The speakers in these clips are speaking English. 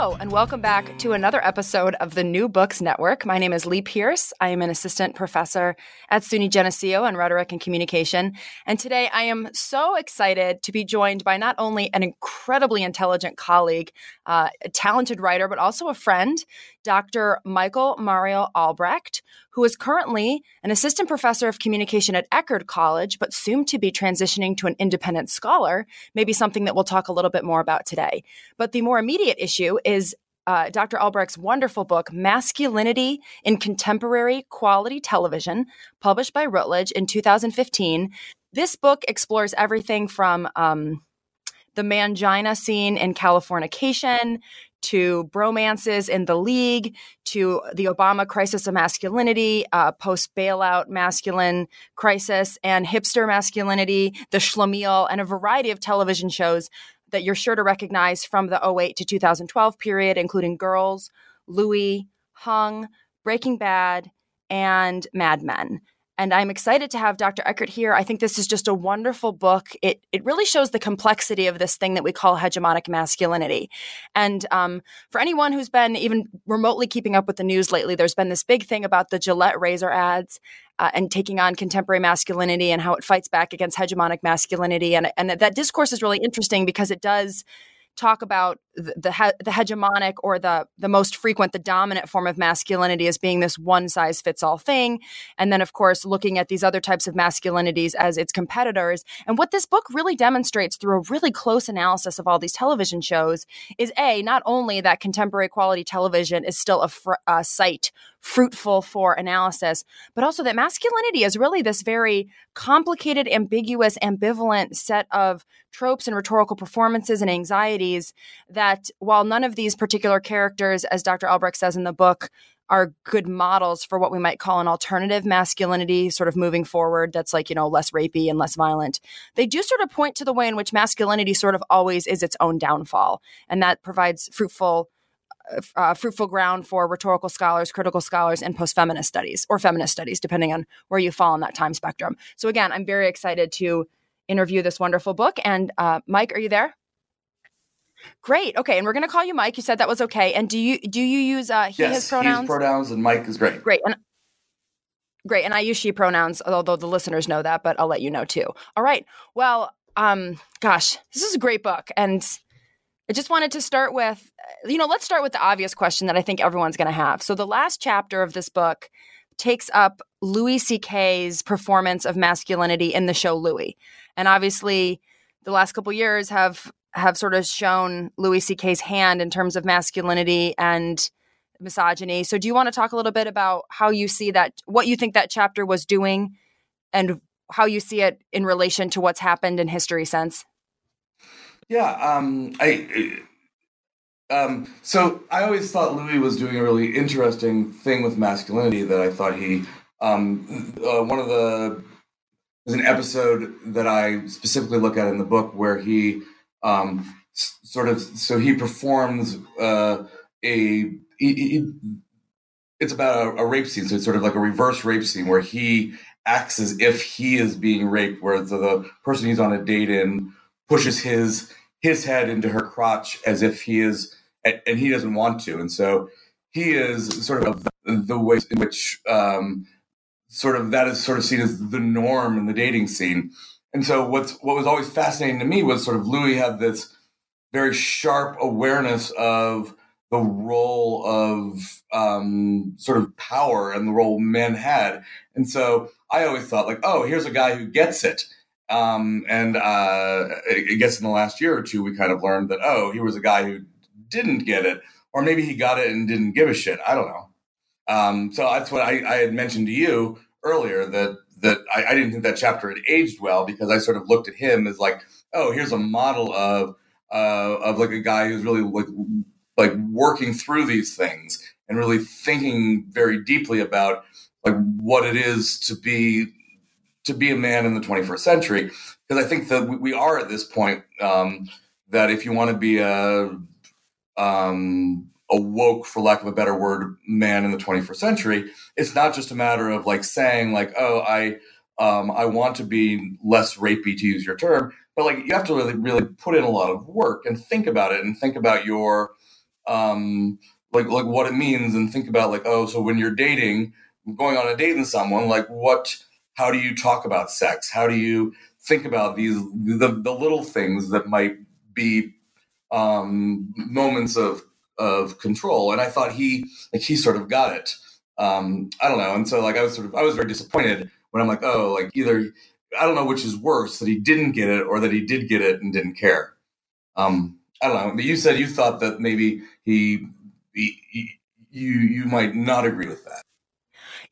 Hello, and welcome back to another episode of the New Books Network. My name is Lee Pierce. I am an assistant professor at SUNY Geneseo in rhetoric and communication. And today I am so excited to be joined by not only an incredibly intelligent colleague, uh, a talented writer, but also a friend, Dr. Michael Mario Albrecht, who is currently an assistant professor of communication at Eckerd College, but soon to be transitioning to an independent scholar, maybe something that we'll talk a little bit more about today. But the more immediate issue is uh, Dr. Albrecht's wonderful book, Masculinity in Contemporary Quality Television, published by Routledge in 2015. This book explores everything from um, the mangina scene in Californication to bromances in the league, to the Obama crisis of masculinity, uh, post bailout masculine crisis, and hipster masculinity, the Schlemiel, and a variety of television shows that you're sure to recognize from the 08 to 2012 period, including Girls, Louie, Hung, Breaking Bad, and Mad Men. And I'm excited to have Dr. Eckert here. I think this is just a wonderful book. It it really shows the complexity of this thing that we call hegemonic masculinity. And um, for anyone who's been even remotely keeping up with the news lately, there's been this big thing about the Gillette razor ads uh, and taking on contemporary masculinity and how it fights back against hegemonic masculinity. And and that discourse is really interesting because it does talk about the, the, the hegemonic or the the most frequent the dominant form of masculinity as being this one size fits all thing. And then of course looking at these other types of masculinities as its competitors. And what this book really demonstrates through a really close analysis of all these television shows is a not only that contemporary quality television is still a, fr- a site fruitful for analysis, but also that masculinity is really this very complicated, ambiguous, ambivalent set of tropes and rhetorical performances and anxieties that while none of these particular characters, as Dr. Albrecht says in the book, are good models for what we might call an alternative masculinity sort of moving forward that's like you know less rapey and less violent they do sort of point to the way in which masculinity sort of always is its own downfall and that provides fruitful uh, fruitful ground for rhetorical scholars, critical scholars, and post feminist studies or feminist studies, depending on where you fall on that time spectrum. So, again, I'm very excited to interview this wonderful book. And uh, Mike, are you there? Great. Okay, and we're going to call you Mike. You said that was okay. And do you do you use uh, he yes, his pronouns? He pronouns, and Mike is great. Great. And great. And I use she pronouns, although the listeners know that, but I'll let you know too. All right. Well, um, gosh, this is a great book, and I just wanted to start with, you know, let's start with the obvious question that I think everyone's going to have. So the last chapter of this book takes up Louie C.K.'s performance of masculinity in the show Louis. and obviously, the last couple years have have sort of shown Louis C.K.'s hand in terms of masculinity and misogyny. So, do you want to talk a little bit about how you see that, what you think that chapter was doing, and how you see it in relation to what's happened in history since? Yeah, um, I. Um, so I always thought Louis was doing a really interesting thing with masculinity that I thought he um, uh, one of the there's an episode that I specifically look at in the book where he um, s- sort of so he performs uh, a he, he, it's about a, a, rape scene so it's sort of like a reverse rape scene where he acts as if he is being raped where the, the person he's on a date in pushes his his head into her crotch as if he is, and he doesn't want to. And so he is sort of the way in which um, sort of that is sort of seen as the norm in the dating scene. And so what's what was always fascinating to me was sort of Louis had this very sharp awareness of the role of um, sort of power and the role men had. And so I always thought like, oh, here's a guy who gets it. Um, and uh, I guess in the last year or two, we kind of learned that, oh, he was a guy who didn't get it, or maybe he got it and didn't give a shit. I don't know. Um, so that's what I, I, had mentioned to you earlier that that I, I, didn't think that chapter had aged well because I sort of looked at him as like, oh, here's a model of uh, of like a guy who's really like like working through these things and really thinking very deeply about like what it is to be to be a man in the 21st century because I think that we are at this point um, that if you want to be a um, a woke, for lack of a better word, man in the 21st century, it's not just a matter of like saying like, oh, I um, I want to be less rapey to use your term, but like you have to really really put in a lot of work and think about it and think about your um, like like what it means and think about like oh so when you're dating going on a date with someone like what how do you talk about sex? How do you think about these the, the little things that might be um, moments of of control? And i thought he like he sort of got it. Um, i don't know. And so like i was sort of i was very disappointed when i'm like oh like either i don't know which is worse that he didn't get it or that he did get it and didn't care. Um, i don't know. But you said you thought that maybe he, he, he you you might not agree with that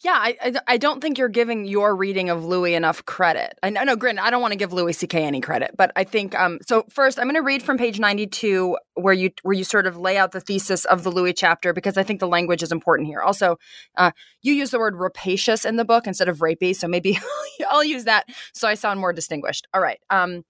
yeah, I, I, I don't think you're giving your reading of Louis enough credit. I know, granted, I don't want to give Louis C.K. any credit, but I think um. So first, I'm going to read from page 92 where you where you sort of lay out the thesis of the Louis chapter because I think the language is important here. Also, uh, you use the word rapacious in the book instead of rapey, so maybe I'll use that so I sound more distinguished. All right. Um.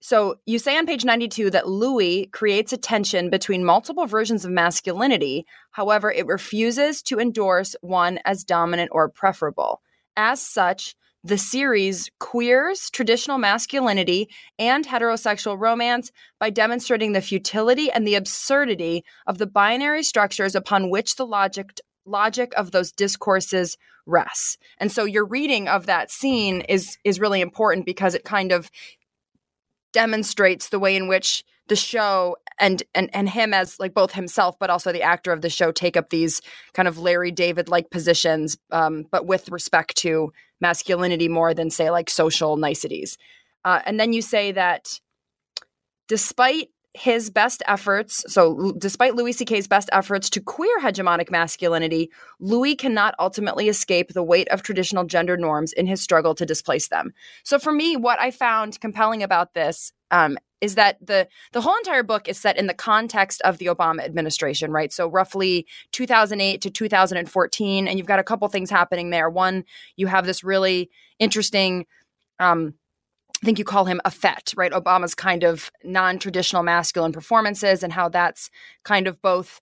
So you say on page 92 that Louie creates a tension between multiple versions of masculinity. However, it refuses to endorse one as dominant or preferable. As such, the series queers traditional masculinity and heterosexual romance by demonstrating the futility and the absurdity of the binary structures upon which the logic logic of those discourses rests. And so your reading of that scene is is really important because it kind of demonstrates the way in which the show and and and him as like both himself but also the actor of the show take up these kind of Larry David like positions um, but with respect to masculinity more than say like social niceties. Uh, and then you say that despite his best efforts, so despite Louis C.K.'s best efforts to queer hegemonic masculinity, Louis cannot ultimately escape the weight of traditional gender norms in his struggle to displace them. So, for me, what I found compelling about this um, is that the the whole entire book is set in the context of the Obama administration, right? So, roughly 2008 to 2014, and you've got a couple things happening there. One, you have this really interesting. Um, I think you call him a fet, right? Obama's kind of non traditional masculine performances and how that's kind of both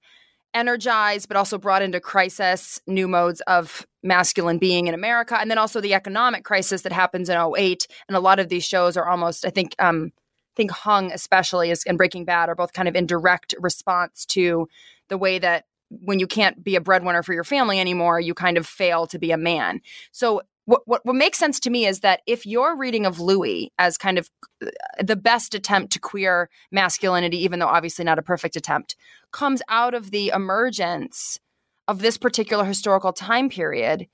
energized but also brought into crisis new modes of masculine being in America. And then also the economic crisis that happens in 08. And a lot of these shows are almost, I think, um, think Hung especially is and Breaking Bad are both kind of in direct response to the way that when you can't be a breadwinner for your family anymore, you kind of fail to be a man. So what, what what makes sense to me is that if your reading of Louis as kind of uh, the best attempt to queer masculinity, even though obviously not a perfect attempt, comes out of the emergence of this particular historical time period,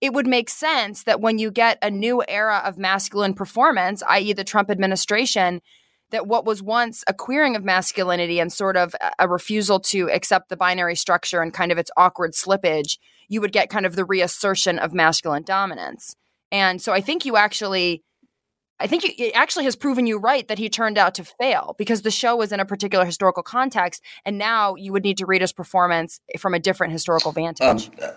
it would make sense that when you get a new era of masculine performance, i.e., the Trump administration, that what was once a queering of masculinity and sort of a refusal to accept the binary structure and kind of its awkward slippage you would get kind of the reassertion of masculine dominance. And so I think you actually I think it actually has proven you right that he turned out to fail because the show was in a particular historical context, and now you would need to read his performance from a different historical vantage. Um,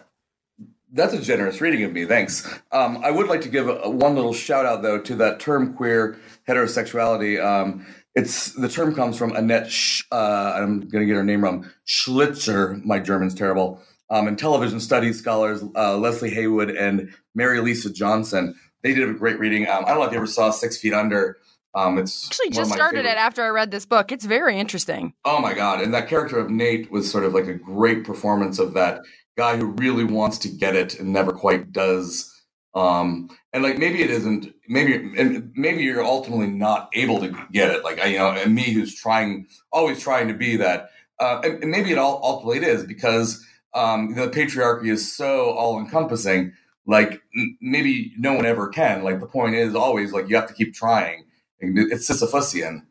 that's a generous reading of me. Thanks. Um, I would like to give a, a, one little shout out though to that term queer heterosexuality. Um, it's the term comes from Annette. Sch, uh, I'm going to get her name wrong. Schlitzer. My German's terrible um, and television studies scholars uh, Leslie Heywood and Merri Lisa Johnson. They did a great reading. Um, I don't know if you ever saw Six Feet Under. Um, it's actually just started favorite. it after I read this book. It's very interesting. Oh my god! And that character of Nate was sort of like a great performance of that guy who really wants to get it and never quite does. Um, and like maybe it isn't. Maybe and maybe you're ultimately not able to get it. Like I, you know, and me who's trying, always trying to be that. Uh, and, and maybe it all ultimately it is because um, the patriarchy is so all encompassing. Like n- maybe no one ever can. Like the point is always like you have to keep trying. It's Sisyphusian.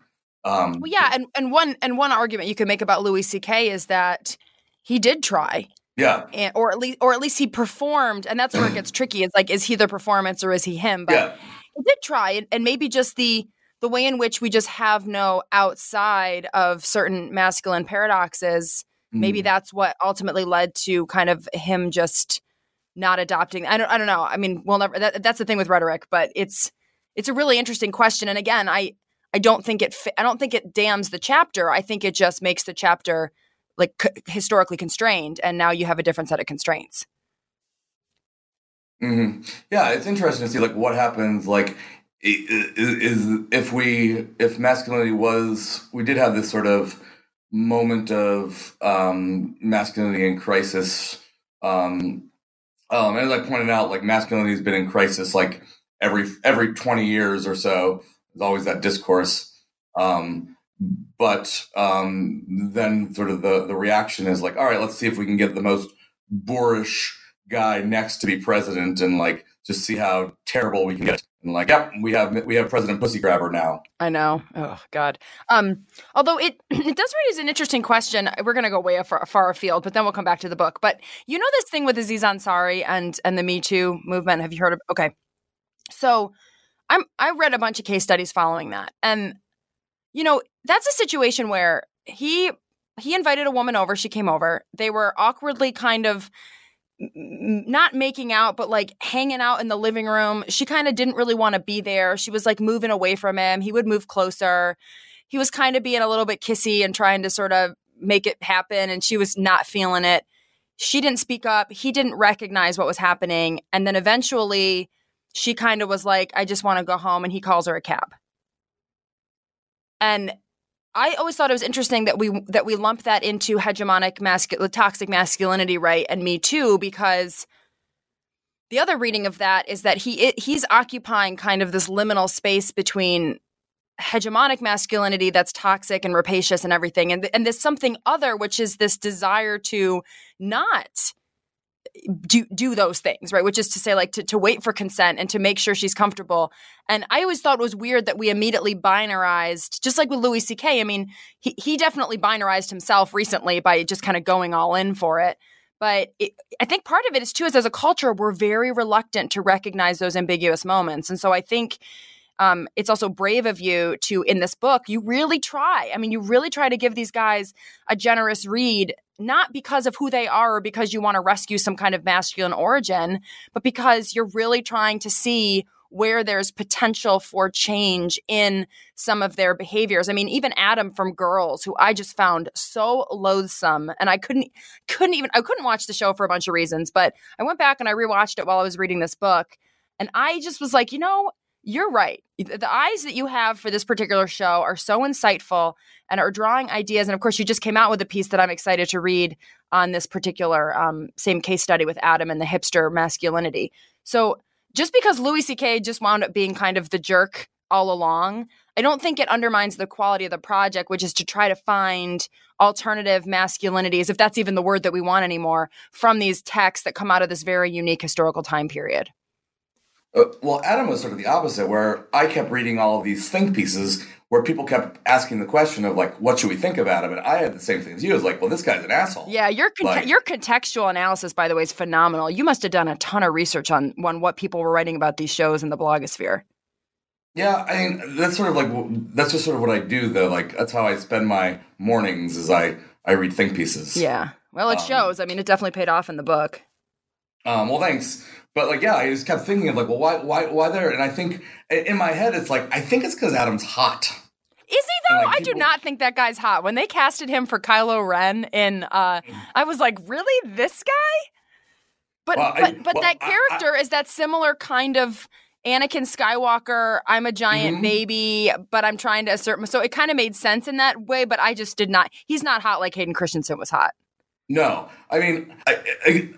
Um, well, yeah, and, and one and one argument you could make about Louis C.K. is that he did try. Yeah. And, or at least or at least he performed, and that's where it gets tricky. It's like, is he the performance or is he him? But yeah. he did try, and, and maybe just the the way in which we just have no outside of certain masculine paradoxes mm. maybe that's what ultimately led to kind of him just not adopting i don't i don't know i mean we'll never that, that's the thing with rhetoric but it's it's a really interesting question and again i i don't think it i don't think it damns the chapter i think it just makes the chapter like c- historically constrained and now you have a different set of constraints mm-hmm. yeah it's interesting to see like what happens like is, is if we if masculinity was we did have this sort of moment of um, masculinity in crisis um, um, as I pointed out, like masculinity has been in crisis like every every twenty years or so. There's always that discourse, um, but um, then sort of the the reaction is like, all right, let's see if we can get the most boorish guy next to be president, and like just see how terrible we can get. And like, yep, we have we have President Pussy Grabber now. I know. Oh God. Um, although it it does raise an interesting question. We're going to go way far, far afield, but then we'll come back to the book. But you know this thing with Aziz Ansari and and the Me Too movement. Have you heard of? Okay, so I'm I read a bunch of case studies following that, and you know that's a situation where he he invited a woman over. She came over. They were awkwardly kind of not making out, but like hanging out in the living room. She kind of didn't really want to be there. She was like moving away from him. He would move closer. He was kind of being a little bit kissy and trying to sort of make it happen. And she was not feeling it. She didn't speak up. He didn't recognize what was happening. And then eventually she kind of was like, I just want to go home. And he calls her a cab. And I always thought it was interesting that we that we lump that into hegemonic masculine, toxic masculinity, right? And me too, because the other reading of that is that he he's occupying kind of this liminal space between hegemonic masculinity that's toxic and rapacious and everything, and and this something other, which is this desire to not do do those things, right? Which is to say, like to, to wait for consent and to make sure she's comfortable. And I always thought it was weird that we immediately binarized, just like with Louis C.K. I mean, he he definitely binarized himself recently by just kind of going all in for it. But it, I think part of it is too is as a culture we're very reluctant to recognize those ambiguous moments, and so I think um, it's also brave of you to in this book you really try i mean you really try to give these guys a generous read not because of who they are or because you want to rescue some kind of masculine origin but because you're really trying to see where there's potential for change in some of their behaviors. I mean, even Adam from Girls, who I just found so loathsome, and I couldn't couldn't even I couldn't watch the show for a bunch of reasons, but I went back and I rewatched it while I was reading this book, and I just was like, you know, you're right. The eyes that you have for this particular show are so insightful and are drawing ideas. And of course, you just came out with a piece that I'm excited to read on this particular um, same case study with Adam and the hipster masculinity. So just because Louis C.K. just wound up being kind of the jerk all along, I don't think it undermines the quality of the project, which is to try to find alternative masculinities, if that's even the word that we want anymore, from these texts that come out of this very unique historical time period. Uh, well, Adam was sort of the opposite, where I kept reading all of these think pieces where people kept asking the question of like, what should we think about him? And I had the same thing as you. I was like, well, this guy's an asshole. Yeah, your con- like, your contextual analysis, by the way, is phenomenal. You must have done a ton of research on on what people were writing about these shows in the blogosphere. Yeah, I mean, that's sort of like that's just sort of what I do, though. Like that's how I spend my mornings, is I I read think pieces. Yeah, well, it um, shows. I mean, it definitely paid off in the book. Um, well, thanks. But like, yeah, I just kept thinking of like, well, why, why, why there? And I think in my head, it's like, I think it's because Adam's hot. Is he though? Like, I do not think that guy's hot. When they casted him for Kylo Ren in, uh, I was like, really, this guy? But well, but, I, but well, that character I, I, is that similar kind of Anakin Skywalker. I'm a giant mm-hmm. baby, but I'm trying to assert. So it kind of made sense in that way. But I just did not. He's not hot like Hayden Christensen was hot. No, I mean, I,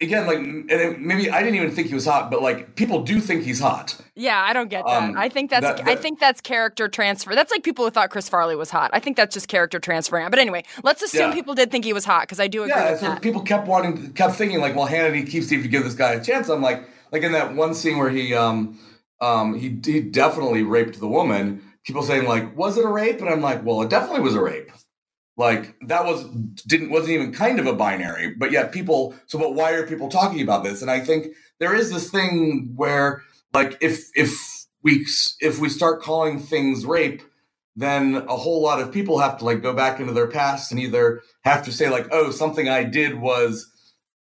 again, like, and maybe I didn't even think he was hot, but like people do think he's hot. Yeah, I don't get that. Um, I think that's that, that, I think that's character transfer. That's like people who thought Chris Farley was hot. I think that's just character transferring. But anyway, let's assume yeah. people did think he was hot because I do agree. Yeah, so that. people kept wanting, kept thinking like, well, Hannity keeps trying to give this guy a chance. I'm like, like in that one scene where he, um, um, he he definitely raped the woman. People saying like, was it a rape? And I'm like, well, it definitely was a rape. Like that was didn't wasn't even kind of a binary, but yet people. So, but why are people talking about this? And I think there is this thing where, like, if if we if we start calling things rape, then a whole lot of people have to like go back into their past and either have to say like, oh, something I did was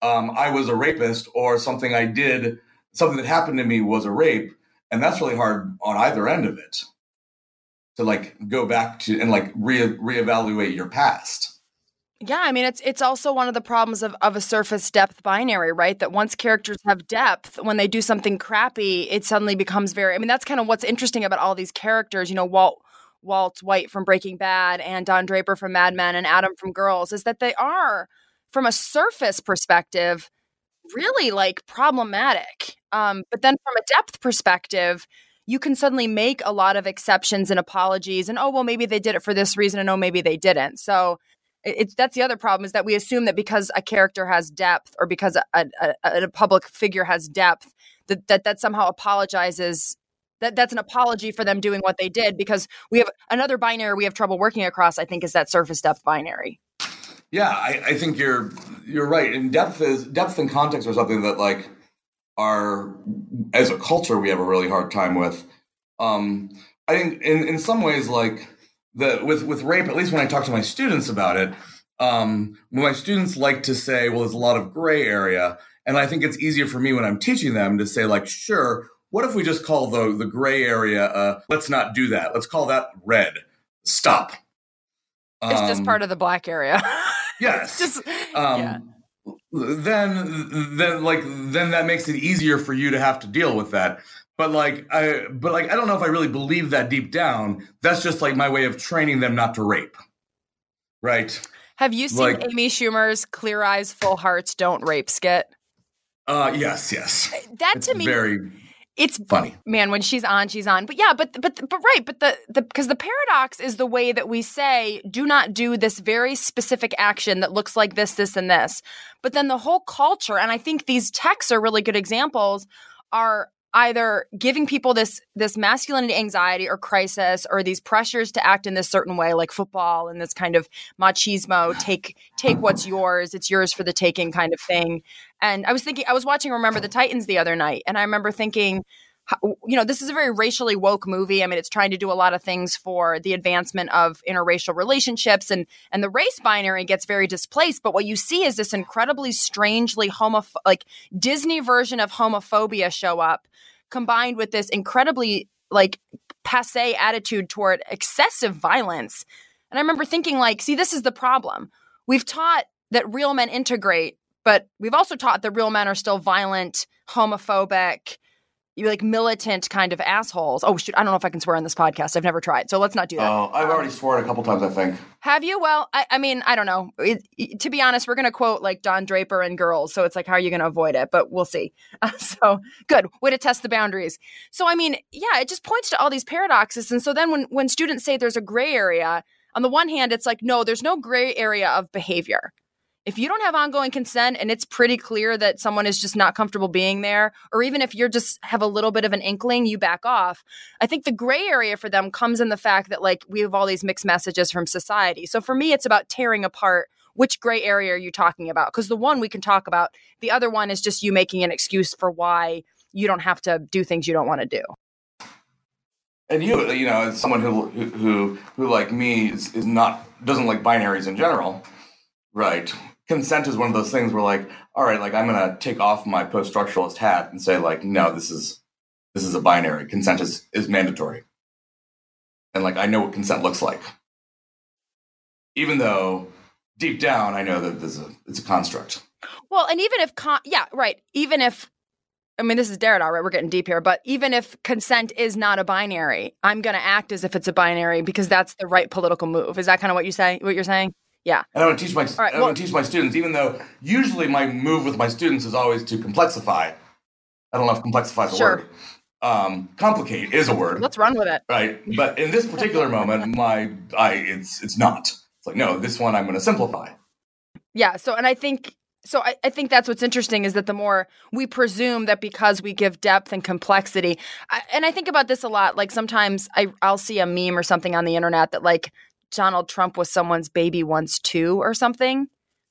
um, I was a rapist, or something I did, something that happened to me was a rape, and that's really hard on either end of it to like go back to and like re reevaluate your past. Yeah, I mean it's it's also one of the problems of, of a surface depth binary, right? That once characters have depth, when they do something crappy, it suddenly becomes very I mean that's kind of what's interesting about all these characters, you know, Walt Walt White from Breaking Bad and Don Draper from Mad Men and Adam from Girls is that they are from a surface perspective really like problematic. Um, but then from a depth perspective, you can suddenly make a lot of exceptions and apologies and oh well maybe they did it for this reason and oh maybe they didn't. So it's that's the other problem is that we assume that because a character has depth or because a, a, a public figure has depth that, that that somehow apologizes that that's an apology for them doing what they did because we have another binary we have trouble working across i think is that surface depth binary yeah I, I think you're you're right and depth is depth and context are something that like are as a culture we have a really hard time with um i think in in some ways like the with with rape, at least when I talk to my students about it, um, my students like to say, "Well, there's a lot of gray area," and I think it's easier for me when I'm teaching them to say, like, "Sure, what if we just call the the gray area? Uh, let's not do that. Let's call that red. Stop." It's um, just part of the black area. yes. just, um, yeah then then like then that makes it easier for you to have to deal with that. But like i but like i don't know if i really believe that deep down. That's just like my way of training them not to rape. Right? Have you seen like, amy schumer's clear eyes full hearts don't rape skit? Uh yes yes. That it's to me very it's funny. man when she's on she's on. But yeah but but but right but the the because the paradox is the way that we say do not do this very specific action that looks like this this and this. But then the whole culture and i think these texts are really good examples are either giving people this this masculinity anxiety or crisis or these pressures to act in this certain way like football and this kind of machismo take take what's yours it's yours for the taking kind of thing and i was thinking i was watching remember the titans the other night and i remember thinking you know this is a very racially woke movie. I mean it's trying to do a lot of things for the advancement of interracial relationships and and the race binary gets very displaced but what you see is this incredibly strangely homoph like disney version of homophobia show up combined with this incredibly like passe attitude toward excessive violence. And i remember thinking like see this is the problem. We've taught that real men integrate but we've also taught that real men are still violent homophobic like militant kind of assholes. Oh shoot, I don't know if I can swear on this podcast. I've never tried, so let's not do that. Oh, I've already sworn a couple times. I think. Have you? Well, I, I mean, I don't know. It, it, to be honest, we're going to quote like Don Draper and Girls, so it's like, how are you going to avoid it? But we'll see. Uh, so good way to test the boundaries. So I mean, yeah, it just points to all these paradoxes, and so then when when students say there's a gray area, on the one hand, it's like, no, there's no gray area of behavior if you don't have ongoing consent and it's pretty clear that someone is just not comfortable being there, or even if you're just have a little bit of an inkling, you back off. I think the gray area for them comes in the fact that like we have all these mixed messages from society. So for me, it's about tearing apart which gray area are you talking about? Because the one we can talk about, the other one is just you making an excuse for why you don't have to do things you don't want to do. And you, you know, as someone who who who like me is, is not doesn't like binaries in general, right? consent is one of those things where like all right like i'm gonna take off my post-structuralist hat and say like no this is this is a binary consent is is mandatory and like i know what consent looks like even though deep down i know that this is a it's a construct well and even if con- yeah right even if I mean, this is Derrida, right? We're getting deep here, but even if consent is not a binary, I'm going to act as if it's a binary because that's the right political move. Is that kind of what you say? What you're saying? Yeah. And I want to teach my right, I want to teach my students, even though usually my move with my students is always to complexify. I don't know if complexify is a sure. word. Um, complicate is a word. Let's run with it. Right. But in this particular moment, my I it's it's not. It's like, no, this one I'm gonna simplify. Yeah. So and I think so I, I, think that's what's interesting is that the more we presume that because we give depth and complexity I, and i think about this a lot like sometimes I, i'll see a meme or something on the internet that like Donald Trump was someone's baby once too or something.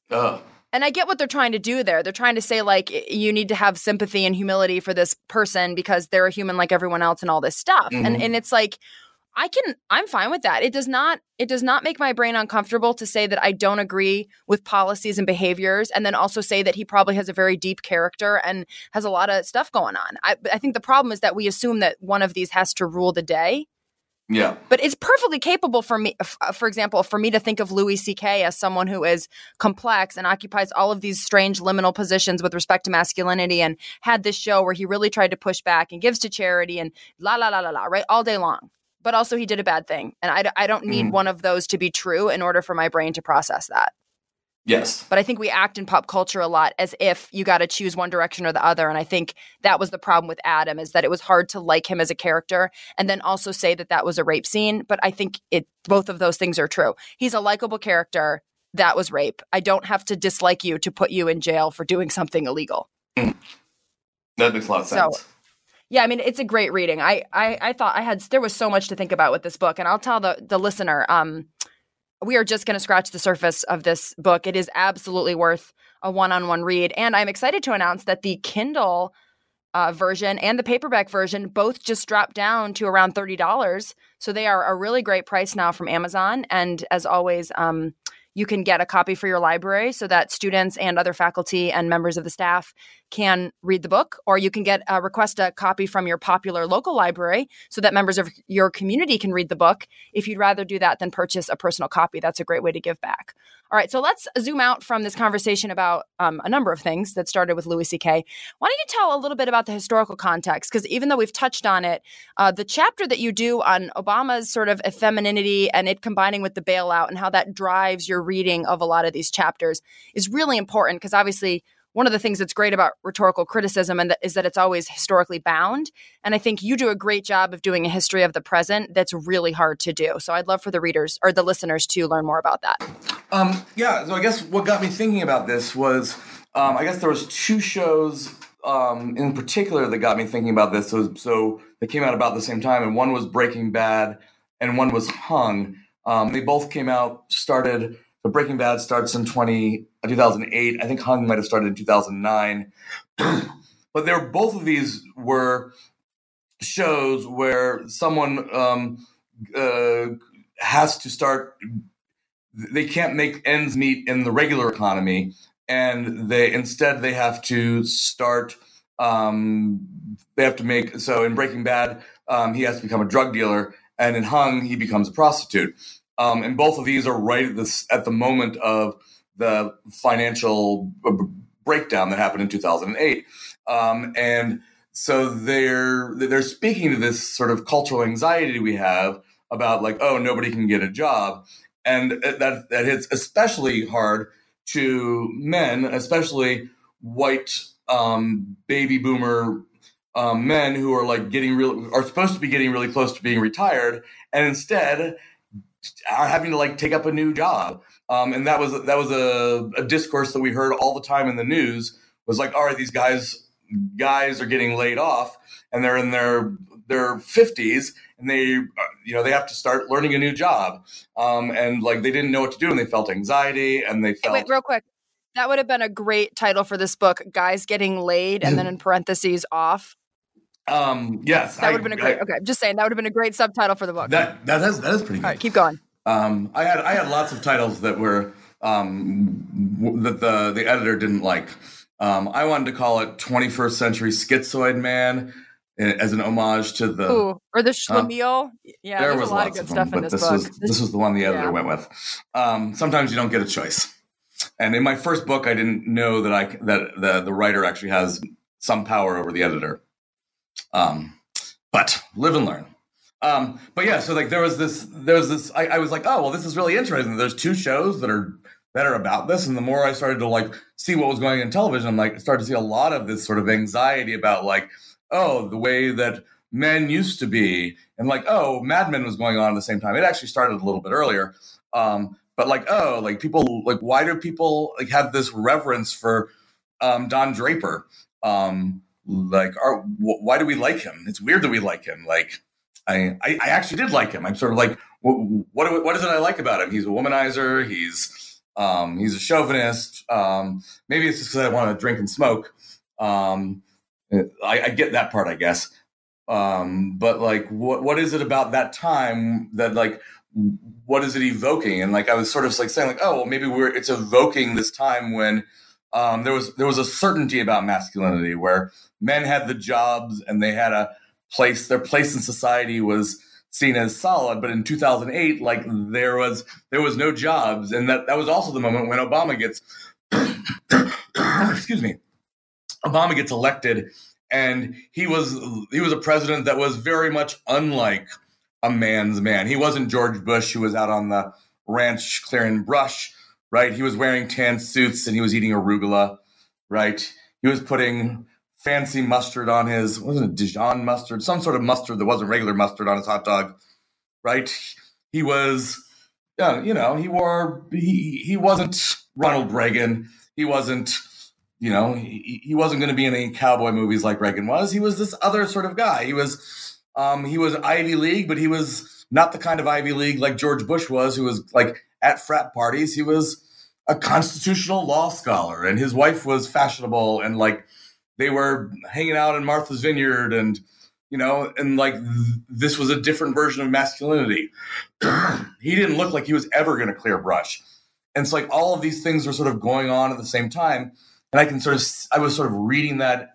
Uh. and I get what they're trying to do there. They're trying to say like you need to have sympathy and humility for this person because they're a human like everyone else and all this stuff. Mm-hmm. And and it's like I can I'm fine with that. It does not it does not make my brain uncomfortable to say that I don't agree with policies and behaviors and then also say that he probably has a very deep character and has a lot of stuff going on. I I think the problem is that we assume that one of these has to rule the day yeah. But it's perfectly capable for me, uh, for example, for me to think of Louis C.K. as someone who is complex and occupies all of these strange liminal positions with respect to masculinity and had this show where he really tried to push back and gives to charity and la, la, la, la, la, right? All day long. But also he did a bad thing. And I, I don't need mm. one of those to be true in order for my brain to process that. Yes. But I think we act in pop culture a lot as if you got to choose one direction or the other. And I think that was the problem with Adam is that it was hard to like him as a character and then also say that that was a rape scene. But I think it both of those things are true. He's a likable character. That was rape. I don't have to dislike you to put you in jail for doing something illegal. Mm. That makes a lot of sense. So, yeah, I mean it's a great reading. I, I I thought I had there was so much to think about with this book, and I'll tell the the listener. Um, we are just going to scratch the surface of this book. It is absolutely worth a one on one read. And I'm excited to announce that the Kindle uh, version and the paperback version both just dropped down to around $30. So they are a really great price now from Amazon. And as always, um, you can get a copy for your library so that students and other faculty and members of the staff can read the book, or you can get a request a copy from your popular local library so that members of your community can read the book. If you'd rather do that than purchase a personal copy, that's a great way to give back. All right, so let's zoom out from this conversation about um, a number of things that started with Louis C.K. Why don't you tell a little bit about the historical context? Because even though we've touched on it, uh, the chapter that you do on Obama's sort of effemininity and it combining with the bailout and how that drives your reading of a lot of these chapters is really important because obviously one of the things that's great about rhetorical criticism and that is that it's always historically bound. And i think you do a great job of doing a history of the present that's really hard to do. So i'd love for the readers or the listeners to learn more about that. Um, yeah so i guess what got me thinking about this was um, i guess there was two shows um, in particular that got me thinking about this. So, so they came out about the same time and one was breaking bad and one was hung. Um, they both came out started but Breaking Bad starts in 20, uh, 2008. I think Hung might have started in 2009. but there, both of these were shows where someone um, uh, has to start. They can't make ends meet in the regular economy, and they instead they have to start. Um, they have to make so in Breaking Bad, um, he has to become a drug dealer, and in Hung, he becomes a prostitute. Um, and both of these are right at this at the moment of the financial breakdown that happened in 2008. Um, and so they're they're speaking to this sort of cultural anxiety we have about like oh nobody can get a job and that that hits especially hard to men especially white um, baby boomer um, men who are like getting real are supposed to be getting really close to being retired and instead are having to like take up a new job. Um, and that was that was a, a, discourse that we heard all the time in the news was like, all right, these guys guys are getting laid off and they're in their their 50s and they you know they have to start learning a new job um, and like they didn't know what to do and they felt anxiety and they felt hey, wait real quick that would have been a great title for this book guys getting laid and then in parentheses off um, yes, that would have been a great. I, okay, I'm just saying that would have been a great subtitle for the book. That that is that is pretty good. All right, keep going. Um, I had I had lots of titles that were um, that the the editor didn't like. Um, I wanted to call it 21st Century Schizoid Man eh, as an homage to the Ooh, or the Schlemiel. Uh, yeah, there was a lot of good of them, stuff in this, this book. Was, this, this was the one the editor yeah. went with. Um, sometimes you don't get a choice. And in my first book, I didn't know that I that the the writer actually has some power over the editor. Um, but live and learn. Um, but yeah, so like there was this, there was this. I, I was like, oh well, this is really interesting. There's two shows that are that are about this, and the more I started to like see what was going on in television, I'm like started to see a lot of this sort of anxiety about like, oh, the way that men used to be, and like, oh, Mad Men was going on at the same time. It actually started a little bit earlier. Um, but like, oh, like people, like, why do people like have this reverence for um, Don Draper? Um, like are, why do we like him it's weird that we like him like I, I, I actually did like him i'm sort of like what what, what is it i like about him he's a womanizer he's Um, he's a chauvinist. Um, maybe it's just because I want to drink and smoke. Um, I, I, get that part, I guess. Um, but like, what what is it about that time that like, what is it evoking? And like, I was sort of like saying like, oh, well, maybe we're it's evoking this time when um, there was there was a certainty about masculinity where men had the jobs and they had a place. Their place in society was seen as solid. But in 2008, like there was there was no jobs, and that that was also the moment when Obama gets excuse me, Obama gets elected, and he was he was a president that was very much unlike a man's man. He wasn't George Bush, who was out on the ranch clearing brush, right? He was wearing tan suits and he was eating arugula, right? He was putting fancy mustard on his wasn't it Dijon mustard, some sort of mustard that wasn't regular mustard on his hot dog, right? He was, yeah, you know, he wore he he wasn't Ronald Reagan. He wasn't, you know, he, he wasn't going to be in any cowboy movies like Reagan was. He was this other sort of guy. He was, um, he was Ivy League, but he was not the kind of Ivy League like George Bush was, who was like at frat parties. He was a constitutional law scholar, and his wife was fashionable and like they were hanging out in Martha's Vineyard and you know, and like th- this was a different version of masculinity. he didn't look like he was ever going to clear brush. And it's like all of these things were sort of going on at the same time. And I can sort of, I was sort of reading that.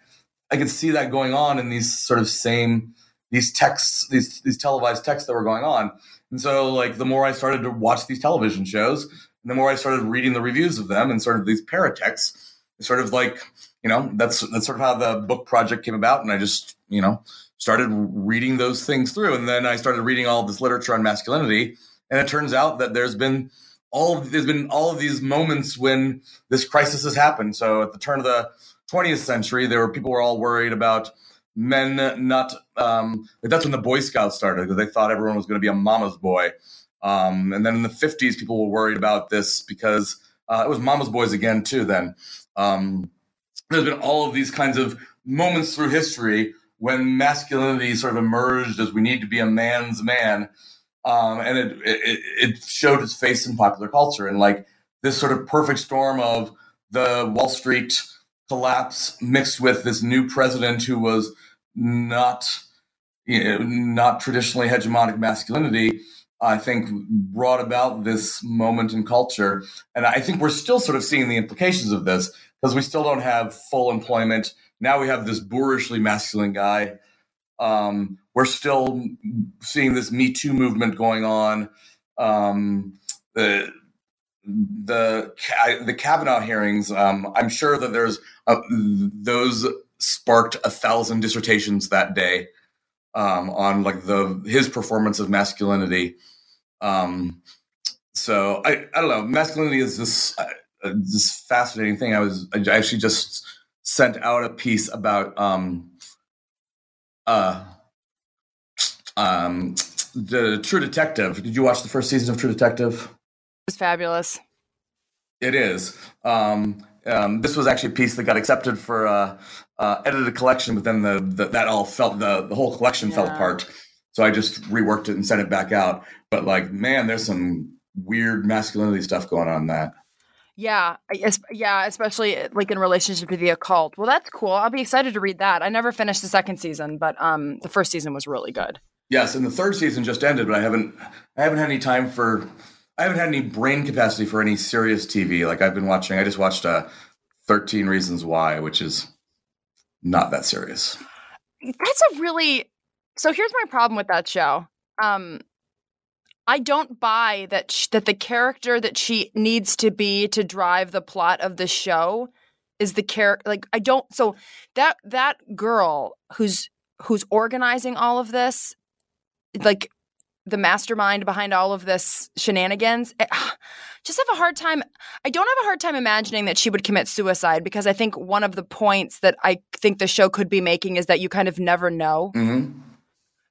I could see that going on in these sort of same, these texts, these, these televised texts that were going on. And so like the more I started to watch these television shows, and the more I started reading the reviews of them and sort of these paratexts, sort of like you know that's that's sort of how the book project came about. And i just you know started reading those things through. And then i started reading all this literature on masculinity. And it turns out that there's been all there's been all of these moments when this crisis has happened. So at the turn of the 20th century there were people were all worried about men not um, that's when the boy scouts started because they thought everyone was going to be a mama's boy. Um, and then in the 50s people were worried about this because uh, it was mama's boys again too then. Um, there's been all of these kinds of moments through history when masculinity sort of emerged as we need to be a man's man, um, and it, it, it showed its face in popular culture. And like this sort of perfect storm of the Wall Street collapse mixed with this new president who was not you know, not traditionally hegemonic masculinity. I think brought about this moment in culture, and I think we're still sort of seeing the implications of this because we still don't have full employment. Now we have this boorishly masculine guy. Um, we're still seeing this Me Too movement going on. Um, the the the Kavanaugh hearings. Um, I'm sure that there's uh, those sparked a thousand dissertations that day um, on like the his performance of masculinity. Um, so I I don't know. Masculinity is this this fascinating thing. I was I actually just sent out a piece about um uh um the True Detective. Did you watch the first season of True Detective? It was fabulous. It is. Um, um, this was actually a piece that got accepted for uh, uh, edited collection, but then the, the, that all felt the the whole collection yeah. fell apart. So I just reworked it and sent it back out. But like, man, there's some weird masculinity stuff going on in that. Yeah, yeah, especially eh, like in relationship to the occult. Well, that's cool. I'll be excited to read that. I never finished the second season, but um, the first season was really good. Yes, and the third season just ended, but I haven't, I haven't had any time for, I haven't had any brain capacity for any serious TV. Like I've been watching, I just watched uh, Thirteen Reasons Why, which is not that serious. That's a really. So here's my problem with that show. Um, I don't buy that sh- that the character that she needs to be to drive the plot of the show is the character like I don't so that that girl who's who's organizing all of this like the mastermind behind all of this shenanigans I eh, just have a hard time I don't have a hard time imagining that she would commit suicide because I think one of the points that I think the show could be making is that you kind of never know. Mm-hmm.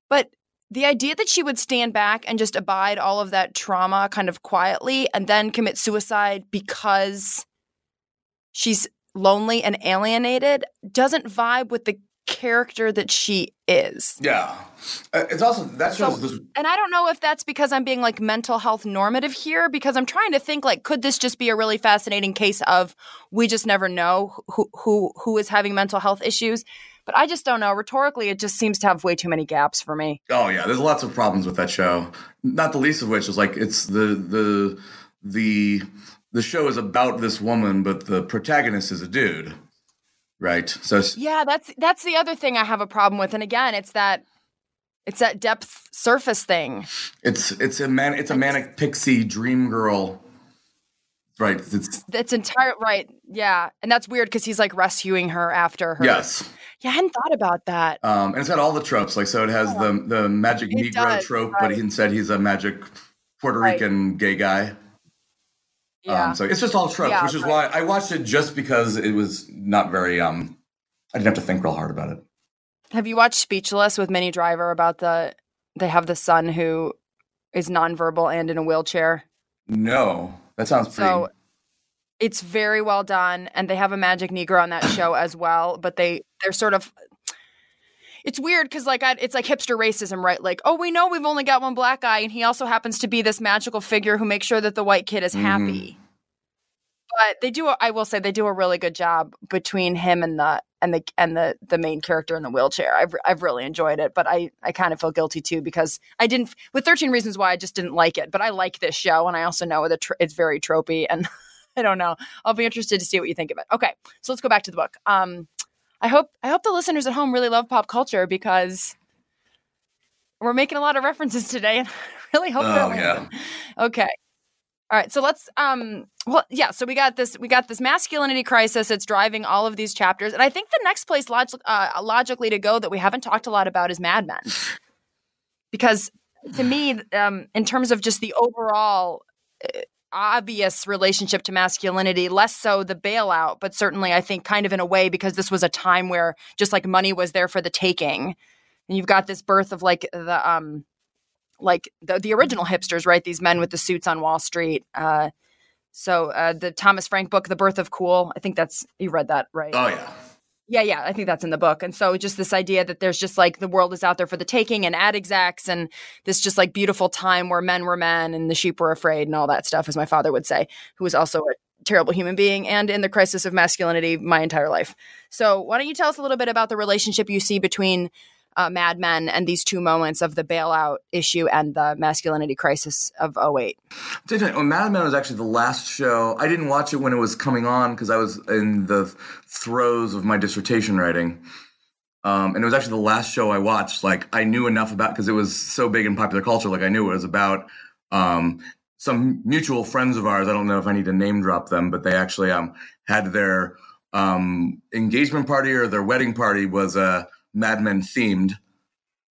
But the idea that she would stand back and just abide all of that trauma kind of quietly and then commit suicide because she's lonely and alienated doesn't vibe with the character that she is. Yeah. Uh, it's also that's so, this. And I don't know if that's because I'm being like mental health normative here, because I'm trying to think like, could this just be a really fascinating case of we just never know who who who is having mental health issues? But I just don't know. Rhetorically, it just seems to have way too many gaps for me. Oh yeah, there's lots of problems with that show. Not the least of which is like it's the the the the show is about this woman, but the protagonist is a dude, right? So yeah, that's that's the other thing I have a problem with. And again, it's that it's that depth surface thing. It's it's a man it's a manic pixie dream girl. Right. It's that's entire right. Yeah. And that's weird because he's like rescuing her after her. Yes. Yeah, I hadn't thought about that. Um, and it's got all the tropes. Like so it has the the magic it Negro does, trope, right. but he said he's a magic Puerto Rican right. gay guy. Yeah. Um, so it's just all tropes, yeah, which is right. why I watched it just because it was not very. Um, I didn't have to think real hard about it. Have you watched Speechless with Minnie Driver about the? They have the son who is nonverbal and in a wheelchair. No, that sounds pretty. So it's very well done, and they have a magic Negro on that show as well. But they they're sort of it's weird because like I, it's like hipster racism, right? Like, oh, we know we've only got one black guy, and he also happens to be this magical figure who makes sure that the white kid is mm-hmm. happy. But they do, I will say, they do a really good job between him and the and the and the the main character in the wheelchair. I've I've really enjoyed it, but I I kind of feel guilty too because I didn't with Thirteen Reasons Why I just didn't like it, but I like this show, and I also know that it's very tropey and. I don't know. I'll be interested to see what you think of it. Okay, so let's go back to the book. Um, I hope I hope the listeners at home really love pop culture because we're making a lot of references today, and I really hope oh, yeah. Okay. All right, so let's um well yeah, so we got this we got this masculinity crisis it's driving all of these chapters and I think the next place log- uh, logically to go that we haven't talked a lot about is Mad Men. Because to me um in terms of just the overall uh, obvious relationship to masculinity, less so the bailout, but certainly I think kind of in a way because this was a time where just like money was there for the taking. And you've got this birth of like the um like the, the original hipsters, right? These men with the suits on Wall Street. Uh so uh the Thomas Frank book, The Birth of Cool, I think that's you read that, right? Oh yeah. Yeah, yeah, I think that's in the book. And so just this idea that there's just like the world is out there for the taking and ad execs and this just like beautiful time where men were men and the sheep were afraid and all that stuff, as my father would say, who was also a terrible human being and in the crisis of masculinity my entire life. So why don't you tell us a little bit about the relationship you see between uh, Mad Men and these two moments of the bailout issue and the masculinity crisis of 08. Well, Mad Men was actually the last show. I didn't watch it when it was coming on because I was in the throes of my dissertation writing. Um, and it was actually the last show I watched. Like I knew enough about because it was so big in popular culture. Like I knew it was about um, some mutual friends of ours. I don't know if I need to name drop them, but they actually um, had their um, engagement party or their wedding party was a Mad Men themed.